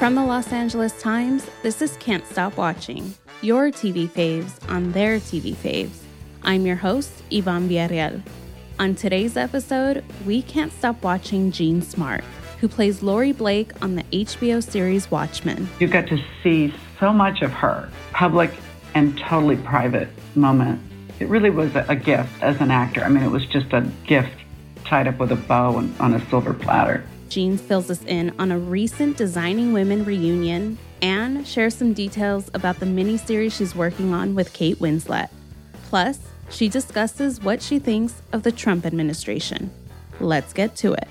From the Los Angeles Times, this is Can't Stop Watching, your TV faves on their TV faves. I'm your host, Yvonne Villarreal. On today's episode, we can't stop watching Jean Smart, who plays Laurie Blake on the HBO series Watchmen. You got to see so much of her, public and totally private moment. It really was a gift as an actor. I mean, it was just a gift tied up with a bow on a silver platter. Jean fills us in on a recent Designing Women reunion and shares some details about the miniseries she's working on with Kate Winslet. Plus, she discusses what she thinks of the Trump administration. Let's get to it.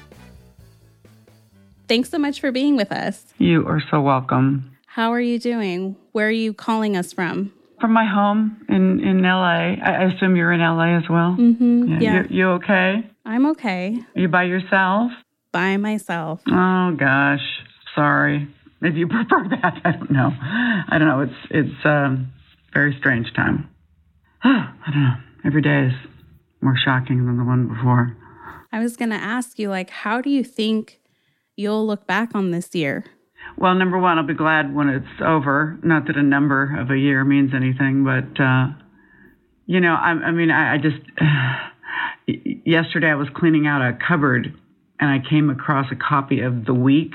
Thanks so much for being with us. You are so welcome. How are you doing? Where are you calling us from? From my home in, in LA. I assume you're in LA as well? Mm-hmm. Yeah. yeah. You, you okay? I'm okay. Are you by yourself? By myself. Oh gosh, sorry. If you prefer that, I don't know. I don't know. It's it's a um, very strange time. I don't know. Every day is more shocking than the one before. I was going to ask you, like, how do you think you'll look back on this year? Well, number one, I'll be glad when it's over. Not that a number of a year means anything, but uh, you know, I, I mean, I, I just yesterday I was cleaning out a cupboard and I came across a copy of The Week,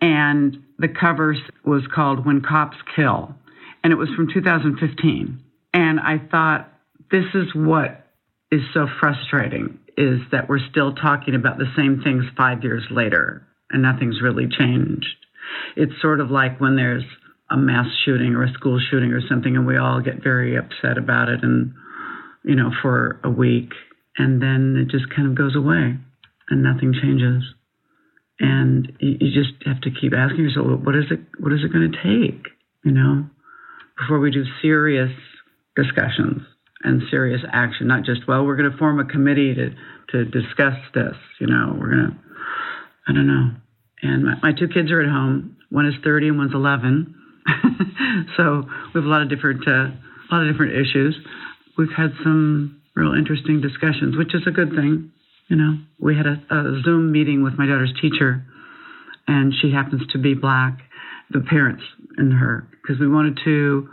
and the cover was called When Cops Kill, and it was from 2015. And I thought, this is what is so frustrating is that we're still talking about the same things five years later and nothing's really changed. It's sort of like when there's a mass shooting or a school shooting or something and we all get very upset about it and you know for a week and then it just kind of goes away and nothing changes. And you just have to keep asking yourself, what is it? What is it going to take? You know, before we do serious discussions and serious action, not just well, we're going to form a committee to to discuss this. You know, we're going to, I don't know. And my, my two kids are at home. One is 30 and one's 11. so we have a lot of different uh, a lot of different issues. We've had some real interesting discussions, which is a good thing. You know, we had a, a Zoom meeting with my daughter's teacher, and she happens to be black, the parents and her, because we wanted to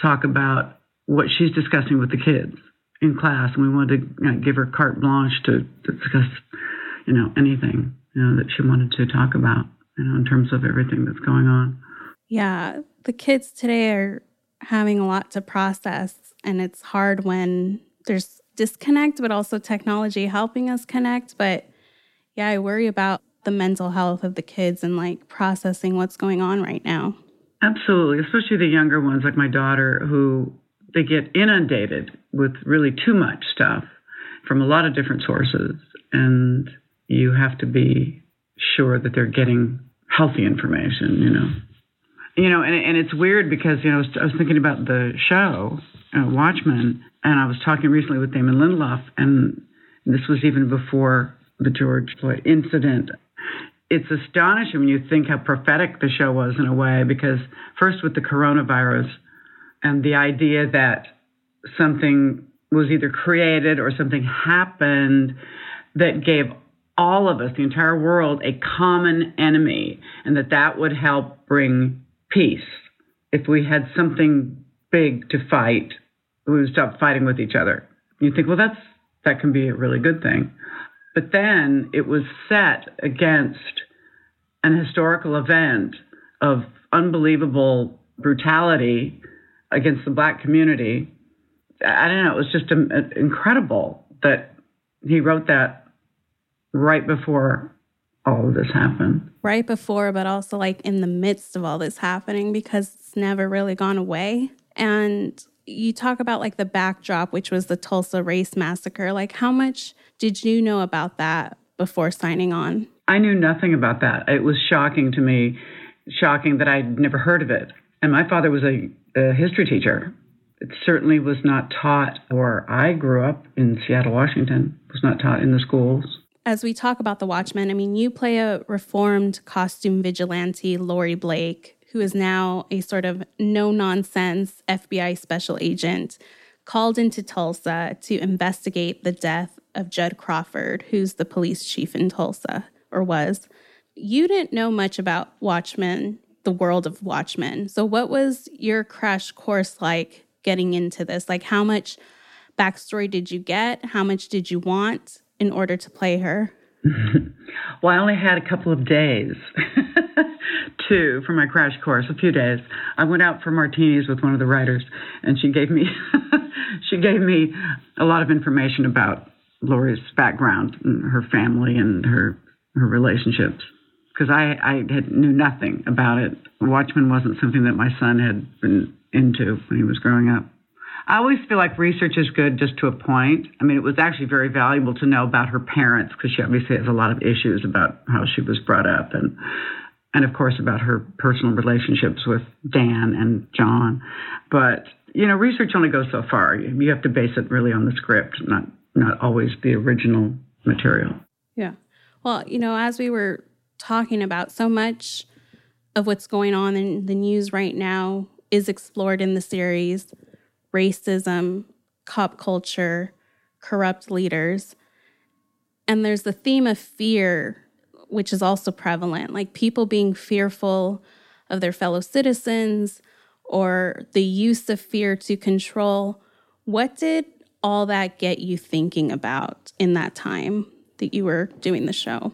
talk about what she's discussing with the kids in class, and we wanted to you know, give her carte blanche to, to discuss, you know, anything you know that she wanted to talk about, you know, in terms of everything that's going on. Yeah, the kids today are having a lot to process, and it's hard when there's disconnect, but also technology helping us connect. But yeah, I worry about the mental health of the kids and like processing what's going on right now. Absolutely, especially the younger ones like my daughter who they get inundated with really too much stuff from a lot of different sources and you have to be sure that they're getting healthy information, you know. You know, and, and it's weird because, you know, I was thinking about the show, uh, Watchmen, and I was talking recently with Damon Lindelof, and this was even before the George Floyd incident. It's astonishing when you think how prophetic the show was in a way, because first with the coronavirus and the idea that something was either created or something happened that gave all of us, the entire world, a common enemy, and that that would help bring peace. If we had something big to fight, we stop fighting with each other. You think, well, that's that can be a really good thing. But then it was set against an historical event of unbelievable brutality against the black community. I don't know. It was just um, uh, incredible that he wrote that right before all of this happened. Right before, but also like in the midst of all this happening because it's never really gone away. And you talk about like the backdrop, which was the Tulsa race massacre. Like, how much did you know about that before signing on? I knew nothing about that. It was shocking to me, shocking that I'd never heard of it. And my father was a, a history teacher. It certainly was not taught where I grew up in Seattle, Washington, it was not taught in the schools. As we talk about the Watchmen, I mean, you play a reformed costume vigilante, Laurie Blake, who is now a sort of no nonsense FBI special agent called into Tulsa to investigate the death of Judd Crawford, who's the police chief in Tulsa or was. You didn't know much about Watchmen the world of Watchmen. So, what was your crash course like getting into this? Like, how much backstory did you get? How much did you want in order to play her? well, I only had a couple of days, two for my crash course, a few days. I went out for martinis with one of the writers, and she gave me she gave me a lot of information about Laurie's background, and her family, and her her relationships because I, I had, knew nothing about it. Watchmen wasn't something that my son had been into when he was growing up. I always feel like research is good just to a point. I mean, it was actually very valuable to know about her parents because she obviously has a lot of issues about how she was brought up and and of course about her personal relationships with Dan and John. But you know, research only goes so far. You have to base it really on the script, not not always the original material. Yeah. Well, you know, as we were talking about. So much of what's going on in the news right now is explored in the series racism, cop culture, corrupt leaders. And there's the theme of fear, which is also prevalent, like people being fearful of their fellow citizens or the use of fear to control. What did all that get you thinking about in that time that you were doing the show?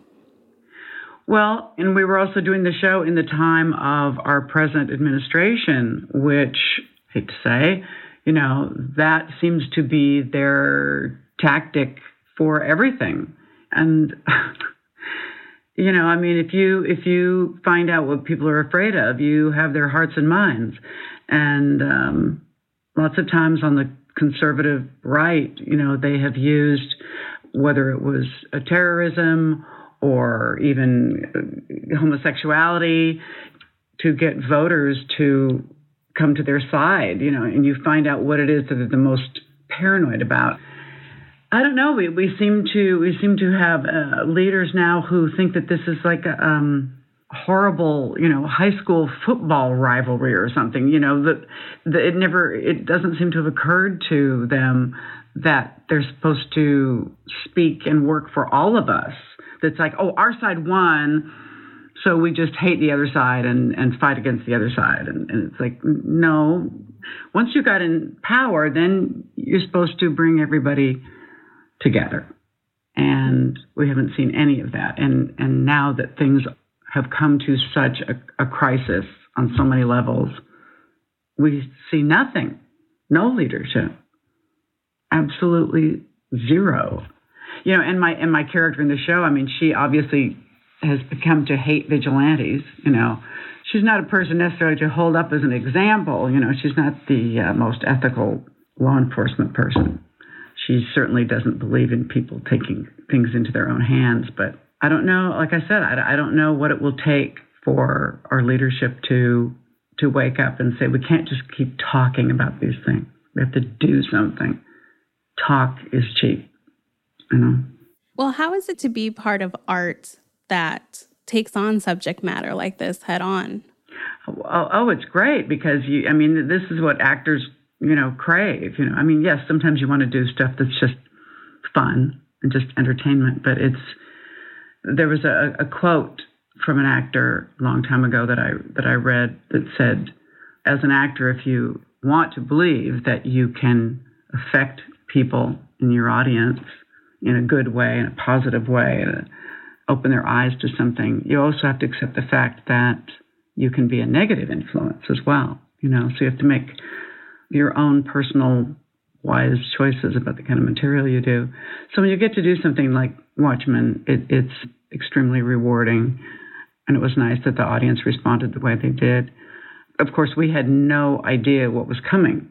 Well, and we were also doing the show in the time of our present administration, which, I hate to say, you know, that seems to be their tactic for everything. And you know, I mean, if you if you find out what people are afraid of, you have their hearts and minds. And um, lots of times on the conservative right, you know, they have used whether it was a terrorism or even homosexuality to get voters to come to their side, you know, and you find out what it is that they're the most paranoid about. I don't know. We, we seem to we seem to have uh, leaders now who think that this is like a um, horrible, you know, high school football rivalry or something. You know that, that it never it doesn't seem to have occurred to them that they're supposed to speak and work for all of us that's like, oh, our side won, so we just hate the other side and, and fight against the other side. And, and it's like, no. Once you got in power, then you're supposed to bring everybody together. And we haven't seen any of that. And and now that things have come to such a, a crisis on so many levels, we see nothing, no leadership, absolutely zero you know, and my and my character in the show, I mean, she obviously has become to hate vigilantes. You know, she's not a person necessarily to hold up as an example. You know, she's not the uh, most ethical law enforcement person. She certainly doesn't believe in people taking things into their own hands. But I don't know. Like I said, I, I don't know what it will take for our leadership to to wake up and say we can't just keep talking about these things. We have to do something. Talk is cheap you know. Well, how is it to be part of art that takes on subject matter like this head on? Oh, oh, it's great because you. I mean, this is what actors, you know, crave. You know, I mean, yes, sometimes you want to do stuff that's just fun and just entertainment, but it's. There was a, a quote from an actor a long time ago that I that I read that said, "As an actor, if you want to believe that you can affect people in your audience." in a good way, in a positive way, uh, open their eyes to something, you also have to accept the fact that you can be a negative influence as well. You know, so you have to make your own personal wise choices about the kind of material you do. So when you get to do something like Watchmen, it, it's extremely rewarding, and it was nice that the audience responded the way they did. Of course, we had no idea what was coming.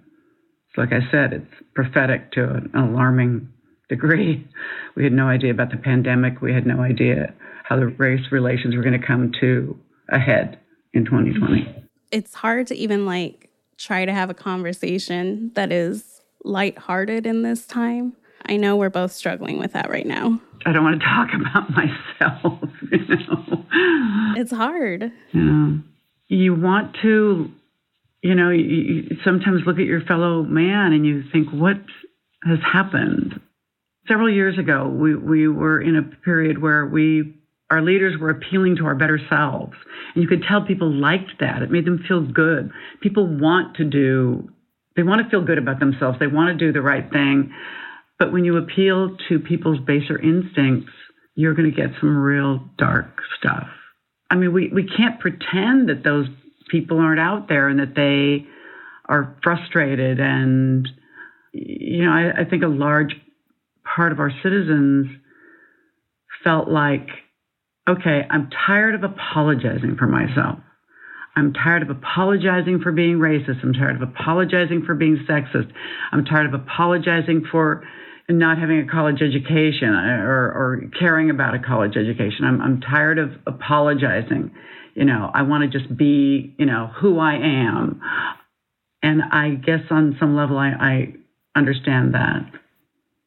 Like I said, it's prophetic to an alarming degree. We had no idea about the pandemic. We had no idea how the race relations were going to come to a head in 2020. It's hard to even like try to have a conversation that is lighthearted in this time. I know we're both struggling with that right now. I don't want to talk about myself, you know. It's hard. Yeah. You want to, you know, you sometimes look at your fellow man and you think, what has happened? several years ago, we, we were in a period where we our leaders were appealing to our better selves. And you could tell people liked that. It made them feel good. People want to do, they want to feel good about themselves. They want to do the right thing. But when you appeal to people's baser instincts, you're going to get some real dark stuff. I mean, we, we can't pretend that those people aren't out there and that they are frustrated. And, you know, I, I think a large part of our citizens felt like okay, I'm tired of apologizing for myself. I'm tired of apologizing for being racist. I'm tired of apologizing for being sexist. I'm tired of apologizing for not having a college education uh, or, or caring about a college education. I'm, I'm tired of apologizing. You know, I want to just be, you know, who I am. And I guess on some level, I, I understand that,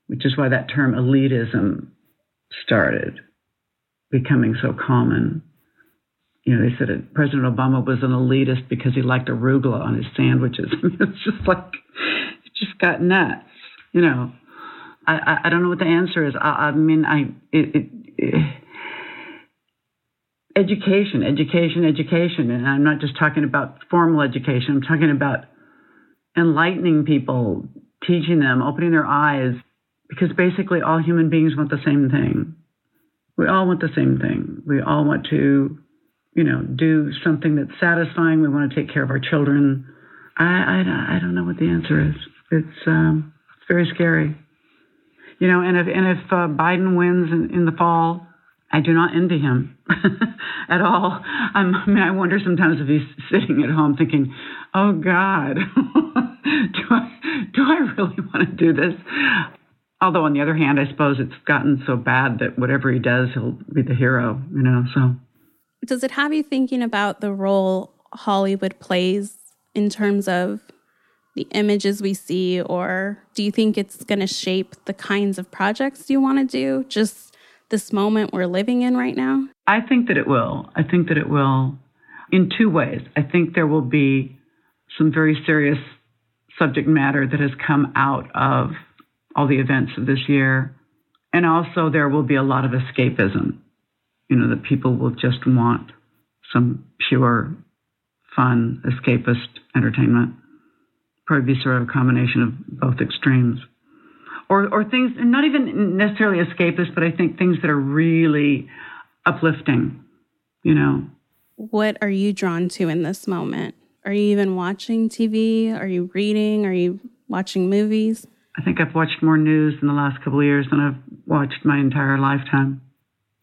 which is why that term elitism started becoming so common. You know, they said that President Obama was an elitist because he liked arugula on his sandwiches. it's just like, it just got nuts. You know, I, I, I don't know what the answer is. I, I mean, I, it, it, it, education, education, education. And I'm not just talking about formal education, I'm talking about enlightening people, teaching them, opening their eyes, because basically all human beings want the same thing we all want the same thing. We all want to, you know, do something that's satisfying. We want to take care of our children. I, I, I don't know what the answer is. It's um, it's very scary. You know, and if and if uh, Biden wins in, in the fall, I do not envy him at all. I'm, I mean, I wonder sometimes if he's sitting at home thinking, "Oh God, do I do I really want to do this?" Although on the other hand, I suppose it's gotten so bad that whatever he does, he'll be the hero, you know. So does it have you thinking about the role Hollywood plays in terms of the images we see or do you think it's going to shape the kinds of projects you want to do just this moment we're living in right now? I think that it will. I think that it will in two ways. I think there will be some very serious subject matter that has come out of all the events of this year. And also, there will be a lot of escapism. You know, that people will just want some pure, fun, escapist entertainment. Probably be sort of a combination of both extremes. Or, or things, and not even necessarily escapist, but I think things that are really uplifting, you know. What are you drawn to in this moment? Are you even watching TV? Are you reading? Are you watching movies? I think I've watched more news in the last couple of years than I've watched my entire lifetime.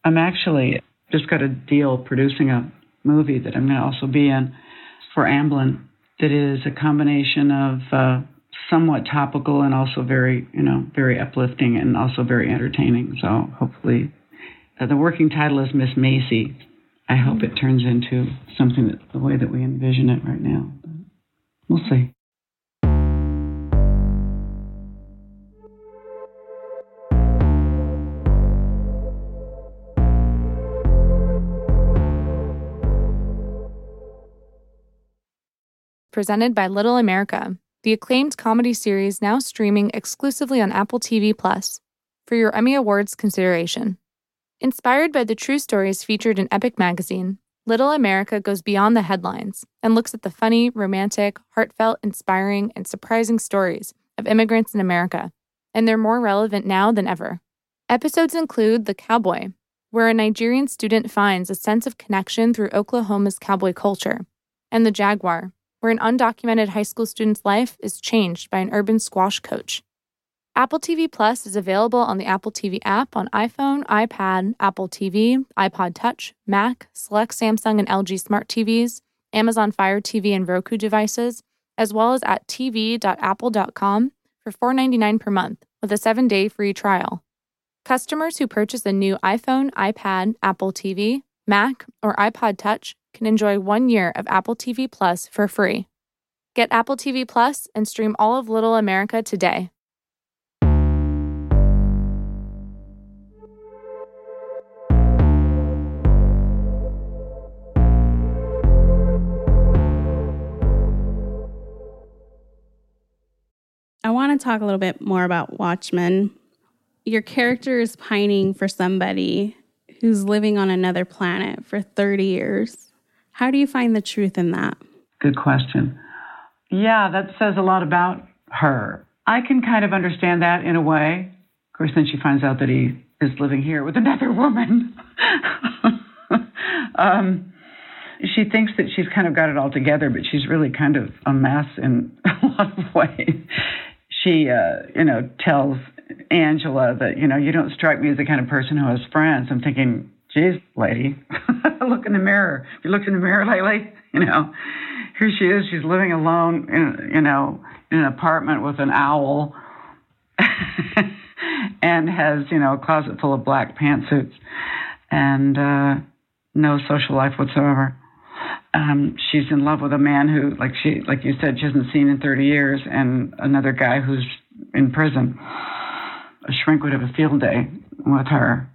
I'm actually just got a deal producing a movie that I'm going to also be in for Amblin that is a combination of uh, somewhat topical and also very, you know, very uplifting and also very entertaining. So hopefully, uh, the working title is Miss Macy. I hope it turns into something the way that we envision it right now. We'll see. Presented by Little America, the acclaimed comedy series now streaming exclusively on Apple TV Plus for your Emmy Awards consideration. Inspired by the true stories featured in Epic magazine, Little America goes beyond the headlines and looks at the funny, romantic, heartfelt, inspiring, and surprising stories of immigrants in America, and they're more relevant now than ever. Episodes include The Cowboy, where a Nigerian student finds a sense of connection through Oklahoma's cowboy culture, and The Jaguar, where an undocumented high school student's life is changed by an urban squash coach. Apple TV Plus is available on the Apple TV app on iPhone, iPad, Apple TV, iPod Touch, Mac, select Samsung and LG smart TVs, Amazon Fire TV and Roku devices, as well as at tv.apple.com for $4.99 per month with a 7-day free trial. Customers who purchase a new iPhone, iPad, Apple TV, Mac, or iPod Touch can enjoy one year of Apple TV Plus for free. Get Apple TV Plus and stream all of Little America today. I want to talk a little bit more about Watchmen. Your character is pining for somebody who's living on another planet for 30 years. How do you find the truth in that? Good question. Yeah, that says a lot about her. I can kind of understand that in a way. Of course, then she finds out that he is living here with another woman. um, she thinks that she's kind of got it all together, but she's really kind of a mess in a lot of ways. She, uh, you know, tells Angela that, you know, you don't strike me as the kind of person who has friends. I'm thinking, geez, lady, look in the mirror. Have you looked in the mirror lately? You know, here she is. She's living alone in, you know, in an apartment with an owl and has, you know, a closet full of black pantsuits and uh, no social life whatsoever. Um, she's in love with a man who, like she, like you said, she hasn't seen in 30 years, and another guy who's in prison. A shrink would have a field day with her.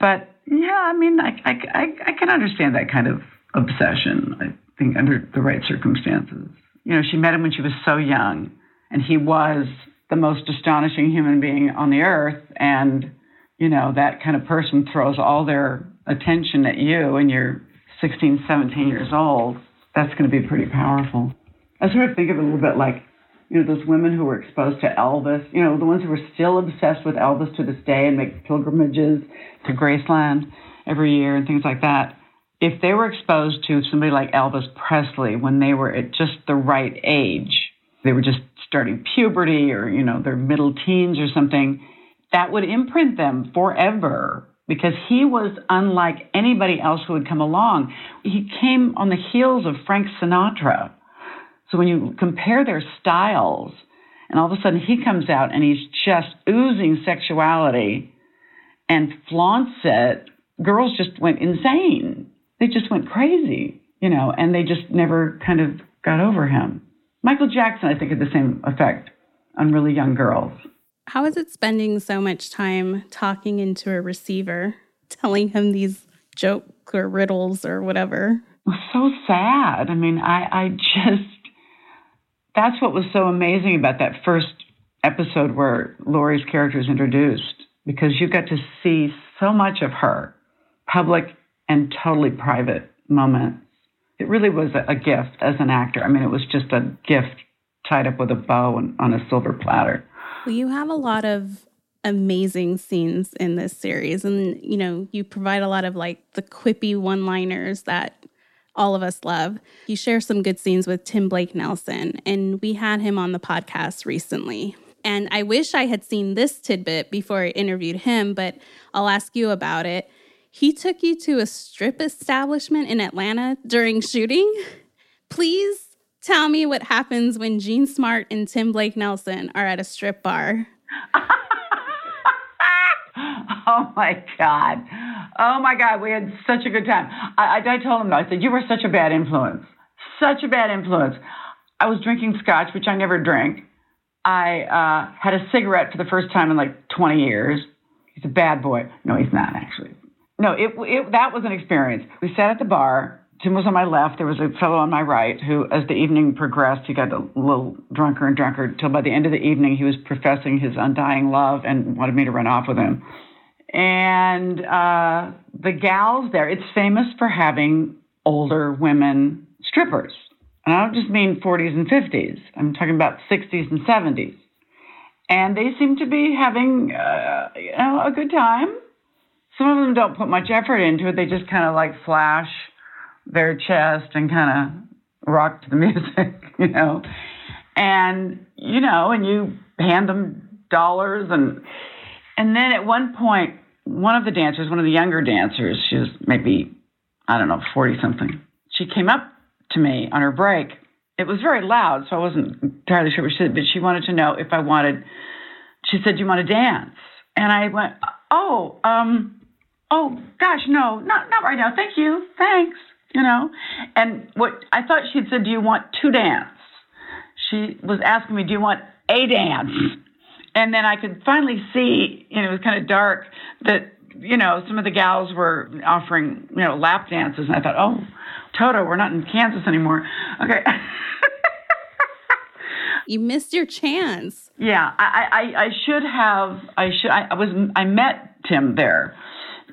But yeah, I mean, I, I, I, I can understand that kind of obsession. I think under the right circumstances. You know, she met him when she was so young, and he was the most astonishing human being on the earth. And you know, that kind of person throws all their attention at you, and you're 16, 17 years old. That's going to be pretty powerful. I sort of think of it a little bit like you know, those women who were exposed to Elvis, you know, the ones who were still obsessed with Elvis to this day and make pilgrimages to Graceland every year and things like that. If they were exposed to somebody like Elvis Presley when they were at just the right age, they were just starting puberty or, you know, their middle teens or something, that would imprint them forever because he was unlike anybody else who had come along. He came on the heels of Frank Sinatra so when you compare their styles, and all of a sudden he comes out and he's just oozing sexuality and flaunts it, girls just went insane. They just went crazy, you know, and they just never kind of got over him. Michael Jackson, I think, had the same effect on really young girls. How is it spending so much time talking into a receiver, telling him these jokes or riddles or whatever? It was so sad. I mean, I, I just that's what was so amazing about that first episode where Laurie's character is introduced, because you got to see so much of her, public and totally private moments. It really was a, gift as an actor. I mean, it was just a gift tied up with a bow and on a silver platter. Well, you have a lot of amazing scenes in this series and you know you provide a lot of like the quippy one liners that all of us love. He shares some good scenes with Tim Blake Nelson, and we had him on the podcast recently. And I wish I had seen this tidbit before I interviewed him, but I'll ask you about it. He took you to a strip establishment in Atlanta during shooting. Please tell me what happens when Jean Smart and Tim Blake Nelson are at a strip bar. oh my God. Oh my God, we had such a good time. I, I, told him, I said, You were such a bad influence. Such a bad influence. I was drinking scotch, which I never drink. I uh, had a cigarette for the first time in like 20 years. He's a bad boy. No, he's not actually. No, it, it that was an experience. We sat at the bar. Tim was on my left. There was a fellow on my right who, as the evening progressed, he got a little drunker and drunker till by the end of the evening he was professing his undying love and wanted me to run off with him. And uh, the gals there, it's famous for having older women strippers. And I don't just mean 40s and 50s, I'm talking about 60s and 70s. And they seem to be having uh, you know, a good time. Some of them don't put much effort into it, they just kind of like flash their chest and kind of rock to the music, you know. And, you know, and you hand them dollars and and then at one point one of the dancers, one of the younger dancers, she was maybe, I don't know, 40 something, she came up to me on her break. It was very loud, so I wasn't entirely sure what she said, but she wanted to know if I wanted, she said, Do you want to dance? And I went, Oh, um, oh gosh, no, not not right now. Thank you. Thanks. You know? And what I thought she'd said, Do you want to dance? She was asking me, Do you want a dance? And then I could finally see, you know, it was kind of dark that, you know, some of the gals were offering, you know, lap dances. And I thought, oh, Toto, we're not in Kansas anymore. Okay. you missed your chance. Yeah, I, I, I should have. I should. I, I was. I met Tim there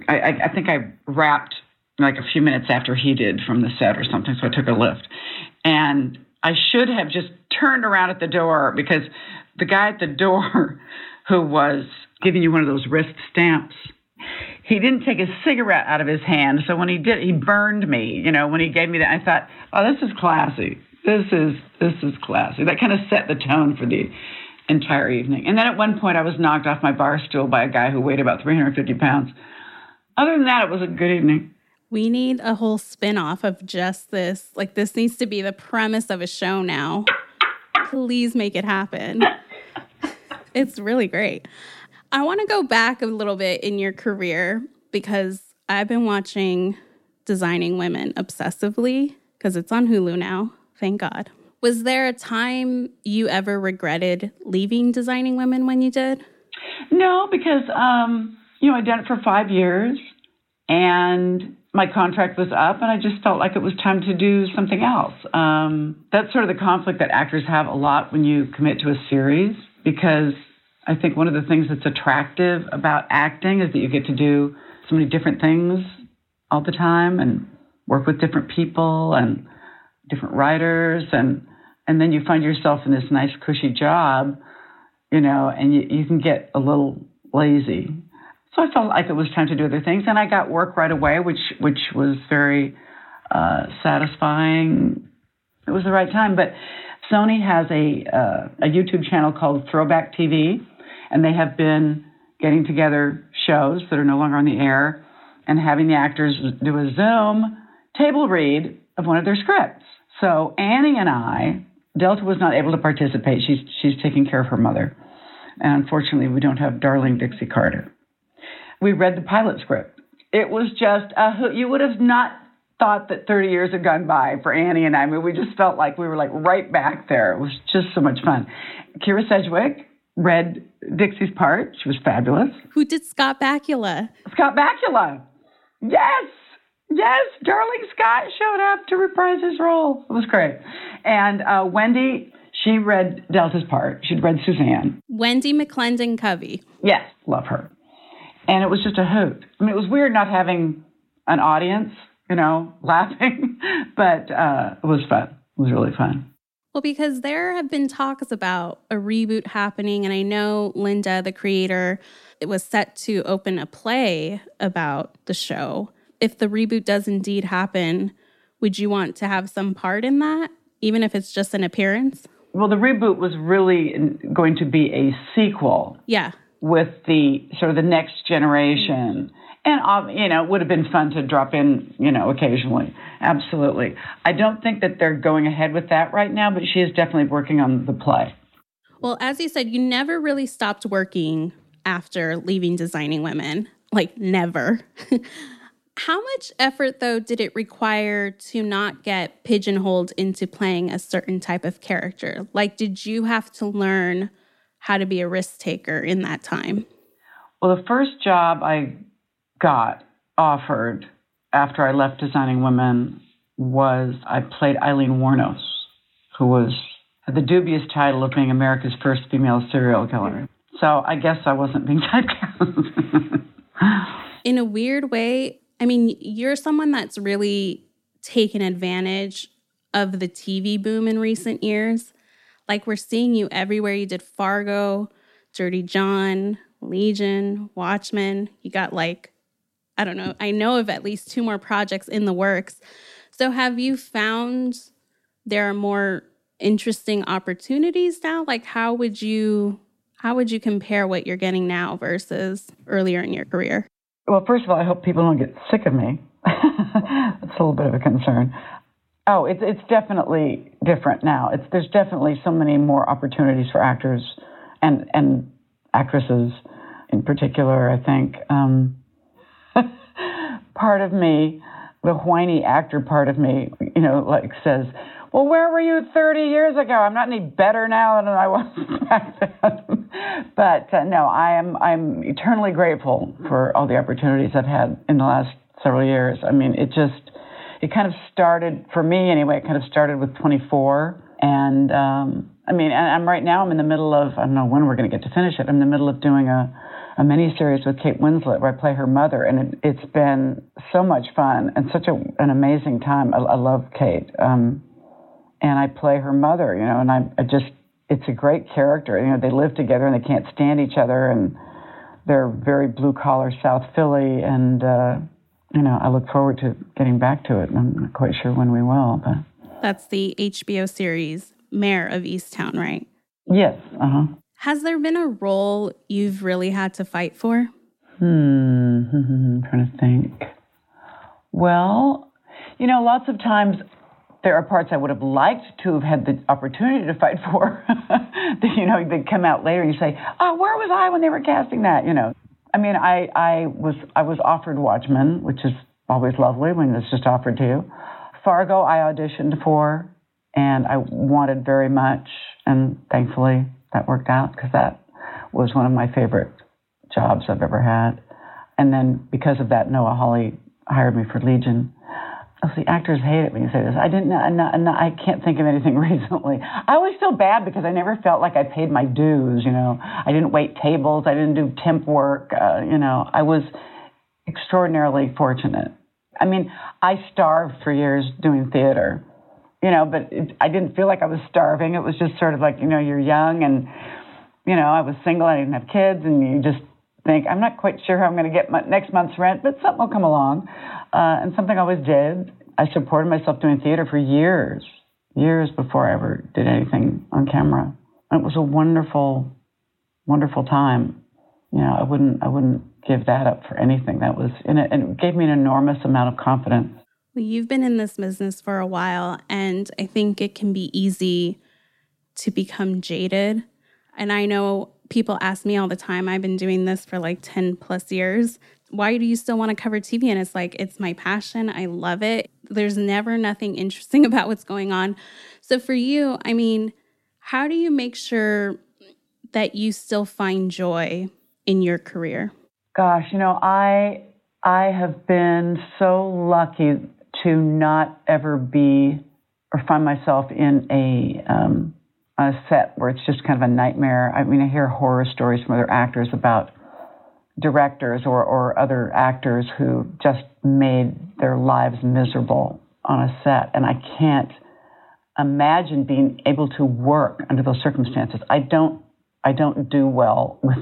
I, I, I think I wrapped like a few minutes after he did from the set or something, so I took a lift. And I should have just turned around at the door because the guy at the door who was giving you one of those wrist stamps, he didn't take a cigarette out of his hand. So when he did, he burned me. You know, when he gave me that, I thought, oh, this is classy. This is this is classy. That kind of set the tone for the entire evening. And then at one point, I was knocked off my bar stool by a guy who weighed about 350 pounds. Other than that, it was a good evening. We need a whole spin off of just this. Like, this needs to be the premise of a show now. Please make it happen. It's really great. I want to go back a little bit in your career because I've been watching Designing Women obsessively because it's on Hulu now. Thank God. Was there a time you ever regretted leaving Designing Women when you did? No, because um, you know I'd done it for five years, and my contract was up, and I just felt like it was time to do something else. Um, that's sort of the conflict that actors have a lot when you commit to a series, because I think one of the things that's attractive about acting is that you get to do so many different things all the time, and work with different people and different writers, and and then you find yourself in this nice cushy job, you know, and you, you can get a little lazy. So I felt like it was time to do other things, and I got work right away, which which was very uh, satisfying. It was the right time, but Sony has a uh, a YouTube channel called Throwback TV, and they have been getting together shows that are no longer on the air and having the actors do a Zoom table read of one of their scripts. So Annie and I, Delta was not able to participate. She's she's taking care of her mother, and unfortunately, we don't have darling Dixie Carter. We read the pilot script. It was just a you would have not thought that 30 years had gone by for Annie and I. I mean, we just felt like we were like right back there. It was just so much fun. Kyra Sedgwick read Dixie's part. She was fabulous. Who did Scott Bakula? Scott Bakula. Yes. Yes, Darling Scott showed up to reprise his role. It was great. And uh, Wendi, she read Delta's part. She'd read Suzanne. Wendi McLendon-Covey. Yes, love her. And it was just a hoot. I mean, it was weird not having an audience, you know, laughing, but uh, it was fun. It was really fun. Well, because there have been talks about a reboot happening, and I know Linda, the creator, it was set to open a play about the show if the reboot does indeed happen, would you want to have some part in that, even if it's just an appearance? Well, the reboot was really going to be a sequel. Yeah. With the sort of the next generation. And, um, you know, it would have been fun to drop in, you know, occasionally. Absolutely. I don't think that they're going ahead with that right now, but she is definitely working on the play. Well, as you said, you never really stopped working after leaving Designing Women. Like, never. How much effort, though, did it require to not get pigeonholed into playing a certain type of character? Like, did you have to learn how to be a risk taker in that time? Well, the first job I got offered after I left Designing Women was I played Aileen Wuornos, who was the dubious title of being America's first female serial killer. So I guess I wasn't being typecast. in a weird way, I mean, you're someone that's really taken advantage of the TV boom in recent years. Like we're seeing you everywhere. You did Fargo, Dirty John, Legion, Watchmen. You got like, I don't know, I know of at least two more projects in the works. So have you found there are more interesting opportunities now? Like how would you how would you compare what you're getting now versus earlier in your career? Well, first of all, I hope people don't get sick of me. That's a little bit of a concern. Oh, it's it's definitely different now. It's there's definitely so many more opportunities for actors and and actresses in particular. I think um, part of me, the whiny actor part of me, you know, like says, "Well, where were you 30 years ago? I'm not any better now than I was back then." but uh, no, I am I'm eternally grateful for all the opportunities I've had in the last several years. I mean, it just it kind of started for me anyway. It kind of started with 24, and um, I mean, I'm right now. I'm in the middle of I don't know when we're going to get to finish it. I'm in the middle of doing a, a a miniseries with Kate Winslet where I play her mother, and it, has been so much fun and such a, an amazing time. I, I love Kate, um, and I play her mother, you know, and I, I just it's a great character. You know, they live together and they can't stand each other, and they're very blue collar South Philly, and uh, you know, I look forward to getting back to it. I'm not quite sure when we will, but that's the HBO series Mare of Easttown, right? Yes. Uh huh. Has there been a role you've really had to fight for? Hmm. I'm trying to think. Well, you know, lots of times there are parts I would have liked to have had the opportunity to fight for. that, you know, they come out later and you say, "Oh, where was I when they were casting that?" You know, I mean, I I was I was offered Watchmen, which is always lovely when it's just offered to you. Fargo, I auditioned for, and I wanted very much, and thankfully that worked out because that was one of my favorite jobs I've ever had. And then because of that, Noah Hawley hired me for Legion Oh, see, actors hate it when you say this. I didn't. I'm not, I'm not, I can't think of anything recently. I always feel bad because I never felt like I paid my dues. You know, I didn't wait tables. I didn't do temp work. Uh, you know, I was extraordinarily fortunate. I mean, I starved for years doing theater. You know, but it, I didn't feel like I was starving. It was just sort of like you know, you're young and you know, I was single. I didn't have kids, and you just think I'm not quite sure how I'm going to get my, next month's rent, but something will come along uh, and something I always did. I supported myself doing theater for years, years before I ever did anything on camera. And it was a wonderful, wonderful time. You know, I wouldn't, I wouldn't give that up for anything. That was, and it, and it gave me an enormous amount of confidence. You've been in this business for a while, and I think it can be easy to become jaded. And I know people ask me all the time, I've been doing this for like 10 plus years why do you still want to cover TV? And it's like, it's my passion. I love it. There's never nothing interesting about what's going on. So for you, I mean, how do you make sure that you still find joy in your career? Gosh, you know, I I have been so lucky to not ever be or find myself in a um, a set where it's just kind of a nightmare. I mean, I hear horror stories from other actors about directors or, or other actors who just made their lives miserable on a set. And I can't imagine being able to work under those circumstances. I don't I don't do well with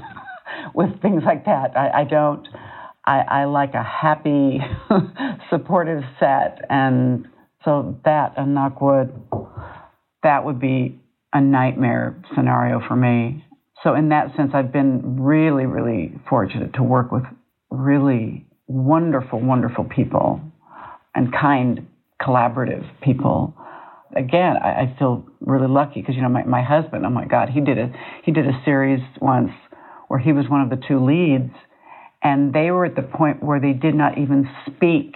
with things like that. I, I don't I, I like a happy, supportive set and so that and knockwood that would be a nightmare scenario for me so in that sense, I've been really, really fortunate to work with really wonderful, wonderful people and kind, collaborative people. Again, I, I feel really lucky because you know my, my husband. Oh my God, he did a he did a series once where he was one of the two leads, and they were at the point where they did not even speak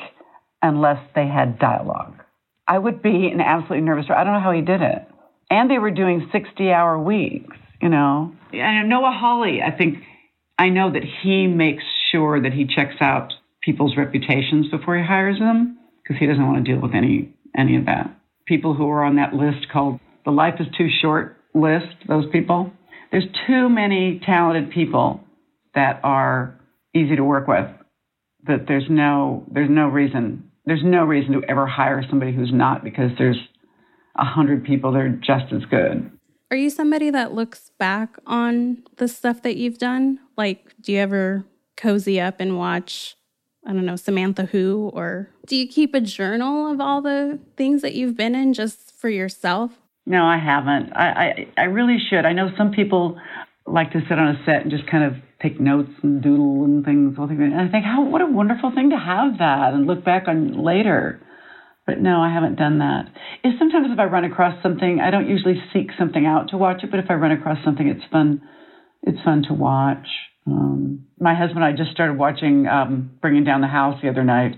unless they had dialogue. I would be an absolutely nervous. I don't know how he did it. And they were doing 60 hour weeks you know. And Noah Hawley, I think I know that he makes sure that he checks out people's reputations before he hires them because he doesn't want to deal with any any of that. People who are on that list called the life is too short list, those people. There's too many talented people that are easy to work with that there's no there's no reason there's no reason to ever hire somebody who's not because there's a hundred people that are just as good. Are you somebody that looks back on the stuff that you've done? Like, do you ever cozy up and watch, I don't know, Samantha Who? Or do you keep a journal of all the things that you've been in just for yourself? No, I haven't. I, I, I really should. I know some people like to sit on a set and just kind of take notes and doodle and things. And I think, how what a wonderful thing to have that and look back on later. But no, I haven't done that. Is sometimes if I run across something, I don't usually seek something out to watch it, but if I run across something, it's fun. It's fun to watch. Um, my husband and I just started watching um, Bringing Down the House the other night,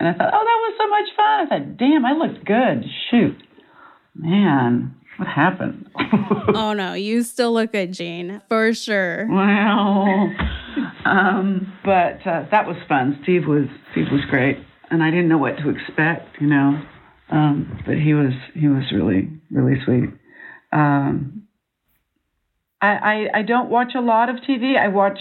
and I thought, oh, that was so much fun. I thought, damn, I looked good. Shoot, man, what happened? oh no, you still look good, Jane, for sure. Well, um, but uh, that was fun. Steve was Steve was great and I didn't know what to expect, you know. Um, but he was he was really really sweet. Um, I, I I don't watch a lot of TV. I watch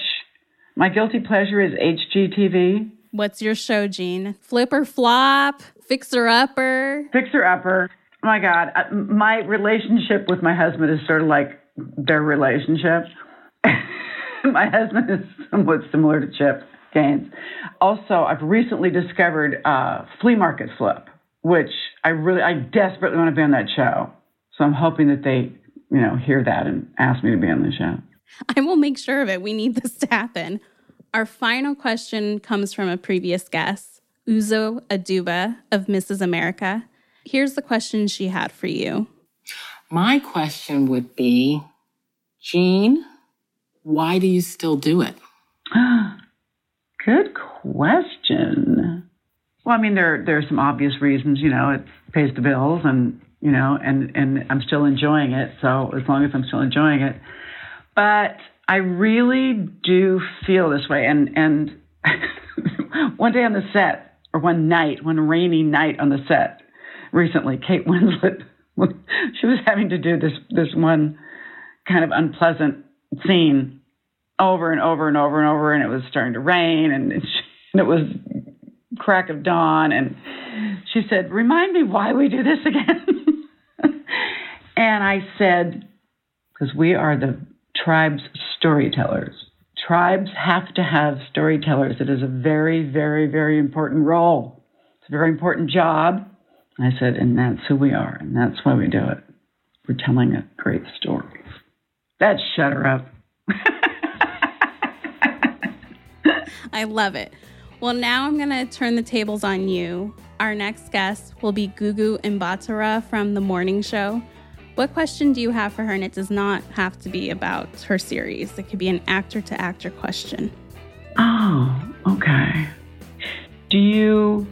My guilty pleasure is HGTV. What's your show, Jean? Flip or flop? Fixer upper? Fixer upper. My God. Uh, my relationship with my husband is sort of like their relationship. my husband is somewhat similar to Chip Gaines. Also, I've recently discovered uh, Flea Market Flip, which I really, I desperately want to be on that show. So I'm hoping that they, you know, hear that and ask me to be on the show. I will make sure of it. We need this to happen. Our final question comes from a previous guest, Uzo Aduba of Mrs. America. Here's the question she had for you. My question would be Jean, why do you still do it? Good question. Well, I mean, there there are some obvious reasons. You know, it pays the bills, and you know, and and I'm still enjoying it. So as long as I'm still enjoying it, but I really do feel this way. And and one day on the set, or one night, one rainy night on the set, recently, Kate Winslet, she was having to do this this one kind of unpleasant scene over and over and over and over, and it was starting to rain, and it, and it was crack of dawn, and she said, "Remind me why we do this again." and I said, "Because we are the tribe's storytellers. Tribes have to have storytellers. It is a very, very, very important role. It's a very important job. I said, and that's who we are, and that's why we do it. We're telling a great story. That shut her up. I love it. Well, now I'm going to turn the tables on you. Our next guest will be Gugu Mbatha-Raw from The Morning Show. What question do you have for her? And it does not have to be about her series, it could be an actor to actor question. Oh, okay. Do you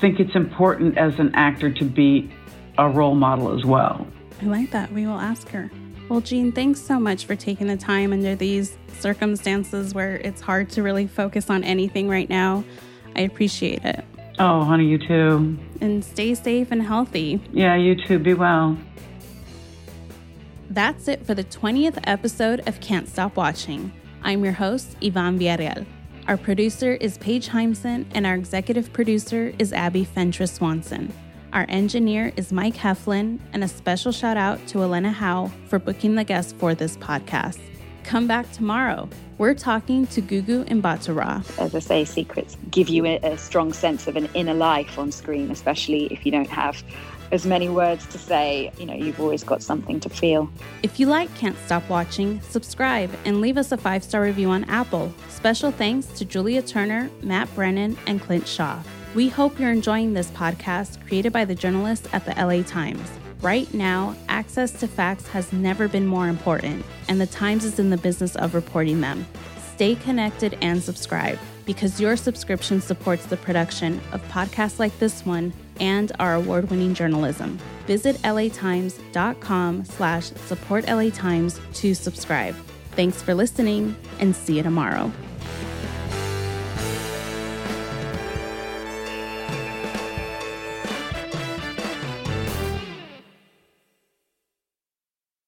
think it's important as an actor to be a role model as well? I like that. We will ask her. Well, Jean, thanks so much for taking the time under these circumstances where it's hard to really focus on anything right now. I appreciate it. Oh, honey, you too. And stay safe and healthy. Yeah, you too. Be well. That's it for the 20th episode of Can't Stop Watching. I'm your host, Yvonne Villarreal. Our producer is Paige Heimson, and our executive producer is Abby Fentress Swanson. Our engineer is Mike Heflin, and a special shout out to Elena Howe for booking the guest for this podcast. Come back tomorrow. We're talking to Gugu Mbatha-Raw. As I say, secrets give you a, a strong sense of an inner life on screen, especially if you don't have as many words to say, you know, you've always got something to feel. If you like Can't Stop Watching, subscribe and leave us a five star review on Apple. Special thanks to Julia Turner, Matt Brennan, and Clint Shaw. We hope you're enjoying this podcast created by the journalists at the LA Times. Right now, access to facts has never been more important, and the Times is in the business of reporting them. Stay connected and subscribe because your subscription supports the production of podcasts like this one and our award-winning journalism. Visit latimes.com slash support LA Times to subscribe. Thanks for listening and see you tomorrow.